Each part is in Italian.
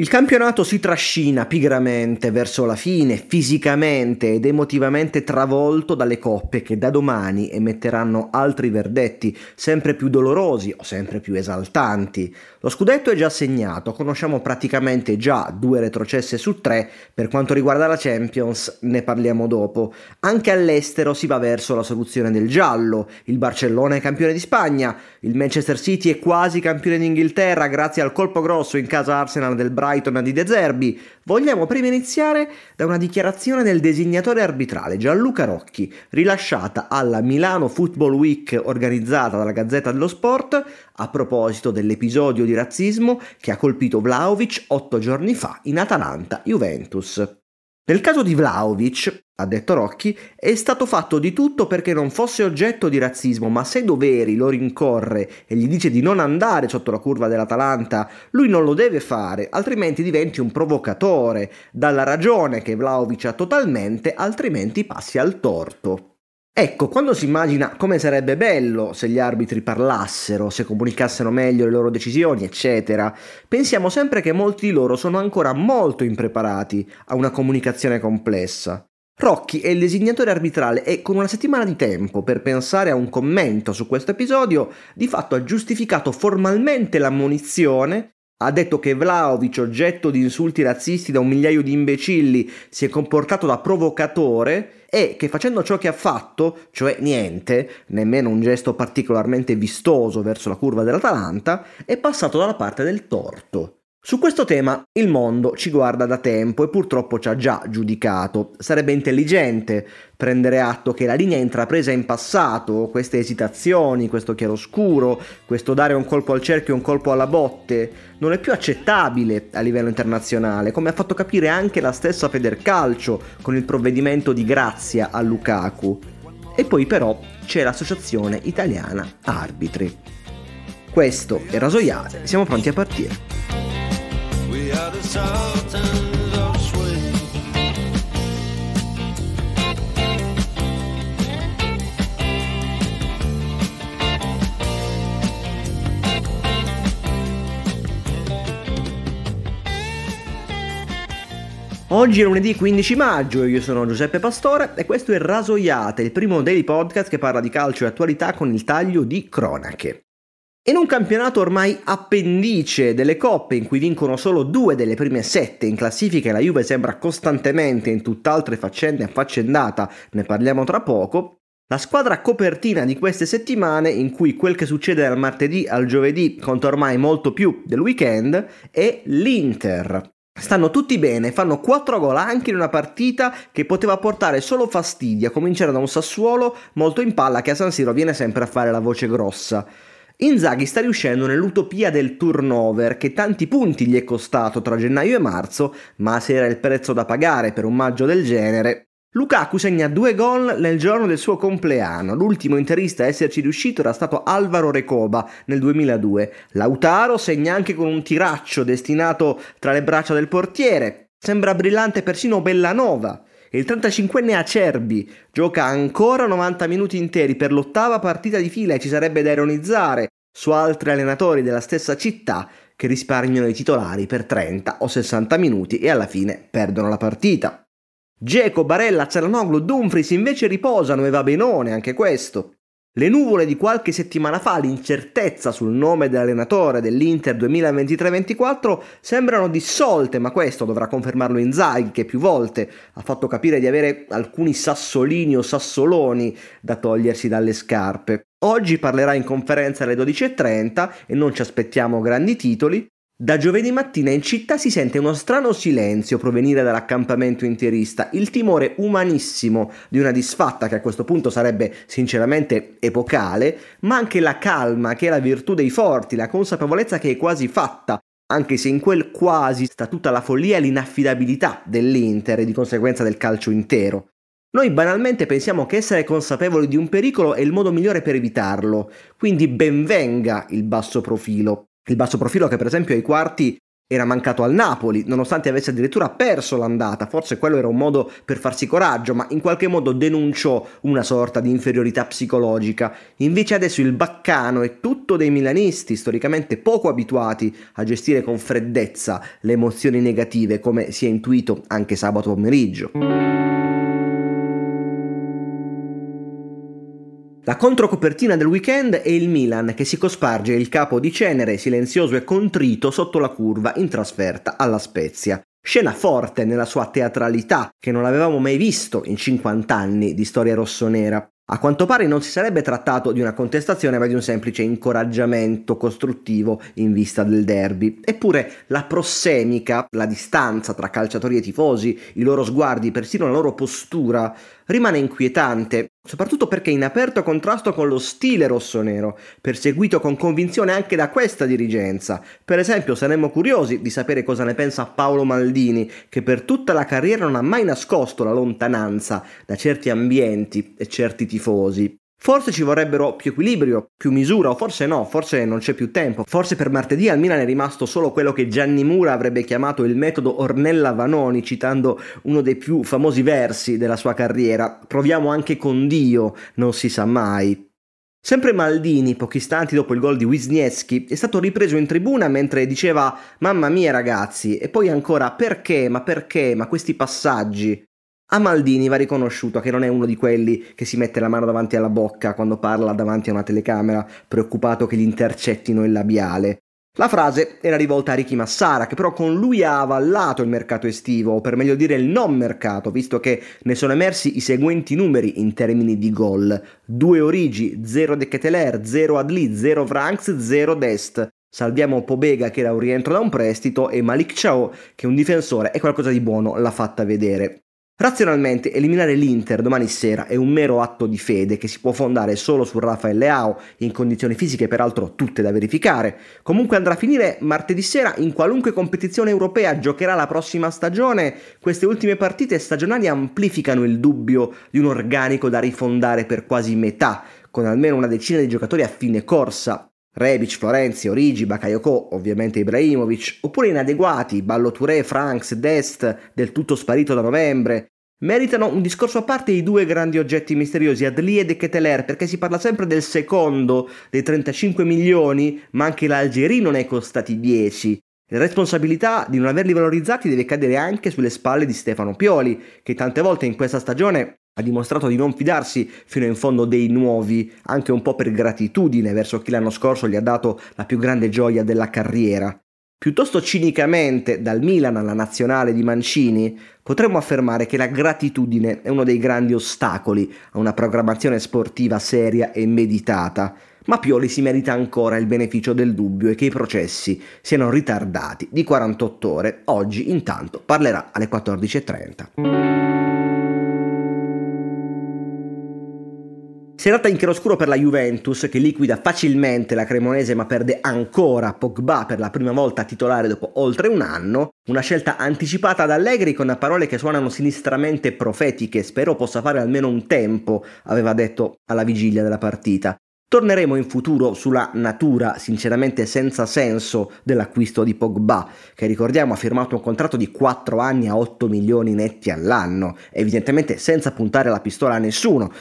Il campionato si trascina pigramente verso la fine, fisicamente ed emotivamente travolto dalle coppe che da domani emetteranno altri verdetti, sempre più dolorosi o sempre più esaltanti. Lo scudetto è già segnato, conosciamo praticamente già due retrocesse su tre, per quanto riguarda la Champions ne parliamo dopo. Anche all'estero si va verso la soluzione del giallo, il Barcellona è campione di Spagna, il Manchester City è quasi campione d'Inghilterra grazie al colpo grosso in casa Arsenal del Brighton Brighton di De Zerbi, vogliamo prima iniziare da una dichiarazione del designatore arbitrale Gianluca Rocchi, rilasciata alla Milano Football Week organizzata dalla Gazzetta dello Sport a proposito dell'episodio di razzismo che ha colpito Vlaovic otto giorni fa in Atalanta-Juventus. Nel caso di Vlaovic, ha detto Rocchi, è stato fatto di tutto perché non fosse oggetto di razzismo, ma se Doveri lo rincorre e gli dice di non andare sotto la curva dell'Atalanta, lui non lo deve fare, altrimenti diventi un provocatore, dalla ragione che Vlaovic ha totalmente, altrimenti passi al torto. Ecco, quando si immagina come sarebbe bello se gli arbitri parlassero, se comunicassero meglio le loro decisioni, eccetera, pensiamo sempre che molti di loro sono ancora molto impreparati a una comunicazione complessa. Rocchi è il designatore arbitrale e con una settimana di tempo per pensare a un commento su questo episodio, di fatto ha giustificato formalmente l'ammonizione ha detto che Vlaovic, oggetto di insulti razzisti da un migliaio di imbecilli, si è comportato da provocatore e che facendo ciò che ha fatto, cioè niente, nemmeno un gesto particolarmente vistoso verso la curva dell'Atalanta, è passato dalla parte del torto. Su questo tema il mondo ci guarda da tempo e purtroppo ci ha già giudicato. Sarebbe intelligente prendere atto che la linea intrapresa in passato, queste esitazioni, questo chiaroscuro, questo dare un colpo al cerchio e un colpo alla botte, non è più accettabile a livello internazionale, come ha fatto capire anche la stessa Federcalcio con il provvedimento di grazia a Lukaku. E poi però c'è l'Associazione Italiana Arbitri. Questo è Rasoiale, siamo pronti a partire. Oggi è lunedì 15 maggio, io sono Giuseppe Pastore e questo è Rasoiate, il primo daily podcast che parla di calcio e attualità con il taglio di cronache. In un campionato ormai appendice delle coppe in cui vincono solo due delle prime sette in classifica e la Juve sembra costantemente in tutt'altre faccende affaccendata, ne parliamo tra poco, la squadra copertina di queste settimane in cui quel che succede dal martedì al giovedì conta ormai molto più del weekend è l'Inter. Stanno tutti bene, fanno 4 gol anche in una partita che poteva portare solo fastidio, a cominciare da un Sassuolo molto in palla che a San Siro viene sempre a fare la voce grossa. Inzaghi sta riuscendo nell'utopia del turnover che tanti punti gli è costato tra gennaio e marzo, ma se era il prezzo da pagare per un maggio del genere. Lukaku segna due gol nel giorno del suo compleanno. L'ultimo interista a esserci riuscito era stato Alvaro Recoba nel 2002. Lautaro segna anche con un tiraccio destinato tra le braccia del portiere. Sembra brillante persino Bellanova. Il 35enne Acerbi gioca ancora 90 minuti interi per l'ottava partita di fila e ci sarebbe da ironizzare su altri allenatori della stessa città che risparmiano i titolari per 30 o 60 minuti e alla fine perdono la partita. Geco, Barella, Celanoglu, Dumfries invece riposano e va benone anche questo. Le nuvole di qualche settimana fa, l'incertezza sul nome dell'allenatore dell'Inter 2023-24 sembrano dissolte, ma questo dovrà confermarlo Inzaghi che più volte ha fatto capire di avere alcuni sassolini o sassoloni da togliersi dalle scarpe. Oggi parlerà in conferenza alle 12.30 e non ci aspettiamo grandi titoli, da giovedì mattina in città si sente uno strano silenzio provenire dall'accampamento interista, il timore umanissimo di una disfatta che a questo punto sarebbe sinceramente epocale, ma anche la calma che è la virtù dei forti, la consapevolezza che è quasi fatta, anche se in quel quasi sta tutta la follia e l'inaffidabilità dell'Inter e di conseguenza del calcio intero. Noi banalmente pensiamo che essere consapevoli di un pericolo è il modo migliore per evitarlo, quindi benvenga il basso profilo, il basso profilo che per esempio ai quarti era mancato al Napoli, nonostante avesse addirittura perso l'andata, forse quello era un modo per farsi coraggio, ma in qualche modo denunciò una sorta di inferiorità psicologica. Invece adesso il baccano è tutto dei milanisti, storicamente poco abituati a gestire con freddezza le emozioni negative, come si è intuito anche sabato pomeriggio. La controcopertina del weekend è il Milan che si cosparge il capo di cenere silenzioso e contrito sotto la curva in trasferta alla Spezia. Scena forte nella sua teatralità che non avevamo mai visto in 50 anni di storia rossonera. A quanto pare non si sarebbe trattato di una contestazione ma di un semplice incoraggiamento costruttivo in vista del derby. Eppure la prossemica, la distanza tra calciatori e tifosi, i loro sguardi, persino la loro postura, rimane inquietante, soprattutto perché in aperto contrasto con lo stile rossonero, perseguito con convinzione anche da questa dirigenza. Per esempio saremmo curiosi di sapere cosa ne pensa Paolo Maldini, che per tutta la carriera non ha mai nascosto la lontananza da certi ambienti e certi tifosi. Forse ci vorrebbero più equilibrio, più misura, o forse no, forse non c'è più tempo. Forse per martedì al Milan è rimasto solo quello che Gianni Mura avrebbe chiamato il metodo Ornella Vanoni, citando uno dei più famosi versi della sua carriera. Proviamo anche con Dio, non si sa mai. Sempre Maldini, pochi istanti dopo il gol di Wisniewski, è stato ripreso in tribuna mentre diceva Mamma mia ragazzi, e poi ancora perché, ma perché, ma questi passaggi. A Maldini va riconosciuto che non è uno di quelli che si mette la mano davanti alla bocca quando parla davanti a una telecamera, preoccupato che gli intercettino il labiale. La frase era rivolta a Ricky Massara, che però con lui ha avallato il mercato estivo, o per meglio dire il non mercato, visto che ne sono emersi i seguenti numeri in termini di gol. 2 Origi, 0 De Keteler, 0 Adli, 0 Franks, 0 Dest. Salviamo Pobega che era un rientro da un prestito e Malik Ciao che è un difensore e qualcosa di buono l'ha fatta vedere. Razionalmente, eliminare l'Inter domani sera è un mero atto di fede che si può fondare solo su Rafael Leao, in condizioni fisiche peraltro tutte da verificare. Comunque andrà a finire martedì sera in qualunque competizione europea giocherà la prossima stagione. Queste ultime partite stagionali amplificano il dubbio di un organico da rifondare per quasi metà, con almeno una decina di giocatori a fine corsa. Rebic, Florenzi, Origi, Bakayoko, ovviamente Ibrahimovic, oppure inadeguati, Ballo Touré, Franks, Dest, del tutto sparito da novembre. Meritano un discorso a parte i due grandi oggetti misteriosi, Adli e De Keteler, perché si parla sempre del secondo, dei 35 milioni, ma anche l'Algerino ne è costati 10. La responsabilità di non averli valorizzati deve cadere anche sulle spalle di Stefano Pioli, che tante volte in questa stagione ha dimostrato di non fidarsi fino in fondo dei nuovi, anche un po' per gratitudine verso chi l'anno scorso gli ha dato la più grande gioia della carriera. Piuttosto cinicamente, dal Milan alla nazionale di Mancini, potremmo affermare che la gratitudine è uno dei grandi ostacoli a una programmazione sportiva seria e meditata, ma Pioli si merita ancora il beneficio del dubbio e che i processi siano ritardati di 48 ore. Oggi intanto parlerà alle 14.30. Serata in chiaroscuro per la Juventus che liquida facilmente la Cremonese ma perde ancora Pogba per la prima volta titolare dopo oltre un anno. Una scelta anticipata da Allegri con parole che suonano sinistramente profetiche. Spero possa fare almeno un tempo, aveva detto alla vigilia della partita. Torneremo in futuro sulla natura, sinceramente senza senso, dell'acquisto di Pogba, che ricordiamo ha firmato un contratto di 4 anni a 8 milioni netti all'anno, evidentemente senza puntare la pistola a nessuno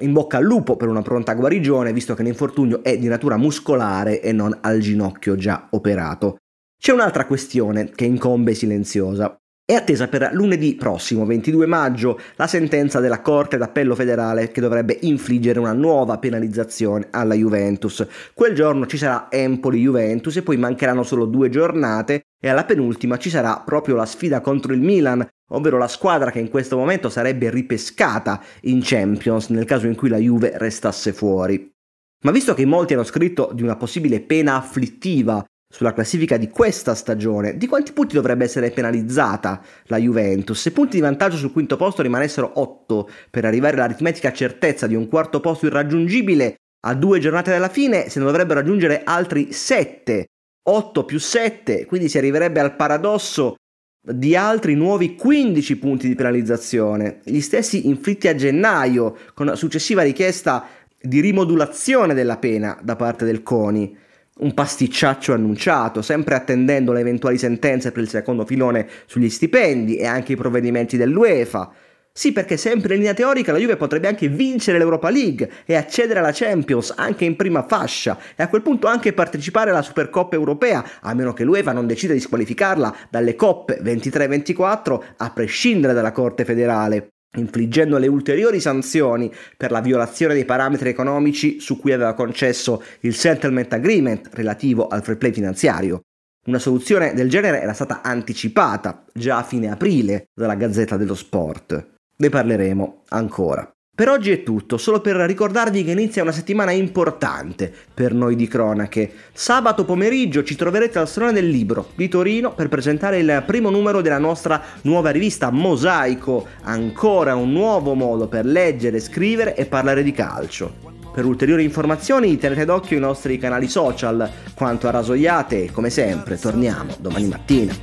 in bocca al lupo per una pronta guarigione, visto che l'infortunio è di natura muscolare e non al ginocchio già operato. C'è un'altra questione che incombe silenziosa. È attesa per lunedì prossimo, 22 maggio, la sentenza della Corte d'Appello federale che dovrebbe infliggere una nuova penalizzazione alla Juventus. Quel giorno ci sarà Empoli-Juventus e poi mancheranno solo due giornate e alla penultima ci sarà proprio la sfida contro il Milan, ovvero la squadra che in questo momento sarebbe ripescata in Champions nel caso in cui la Juve restasse fuori. Ma visto che molti hanno scritto di una possibile pena afflittiva sulla classifica di questa stagione, di quanti punti dovrebbe essere penalizzata la Juventus? Se punti di vantaggio sul quinto posto rimanessero 8 per arrivare all'aritmetica certezza di un quarto posto irraggiungibile, a due giornate dalla fine se ne dovrebbero raggiungere altri 7. 8 più 7, quindi si arriverebbe al paradosso di altri nuovi 15 punti di penalizzazione, gli stessi inflitti a gennaio con successiva richiesta di rimodulazione della pena da parte del CONI. Un pasticciaccio annunciato, sempre attendendo le eventuali sentenze per il secondo filone sugli stipendi e anche i provvedimenti dell'UEFA. Sì, perché sempre in linea teorica la Juve potrebbe anche vincere l'Europa League e accedere alla Champions anche in prima fascia e a quel punto anche partecipare alla Supercoppa europea, a meno che l'UEFA non decida di squalificarla dalle coppe 23-24 a prescindere dalla Corte federale infliggendo le ulteriori sanzioni per la violazione dei parametri economici su cui aveva concesso il settlement agreement relativo al free play finanziario. Una soluzione del genere era stata anticipata già a fine aprile dalla Gazzetta dello Sport. Ne parleremo ancora. Per oggi è tutto, solo per ricordarvi che inizia una settimana importante per noi di cronache. Sabato pomeriggio ci troverete al Salone del Libro di Torino per presentare il primo numero della nostra nuova rivista Mosaico, ancora un nuovo modo per leggere, scrivere e parlare di calcio. Per ulteriori informazioni tenete d'occhio i nostri canali social. Quanto a rasoiate, come sempre, torniamo domani mattina.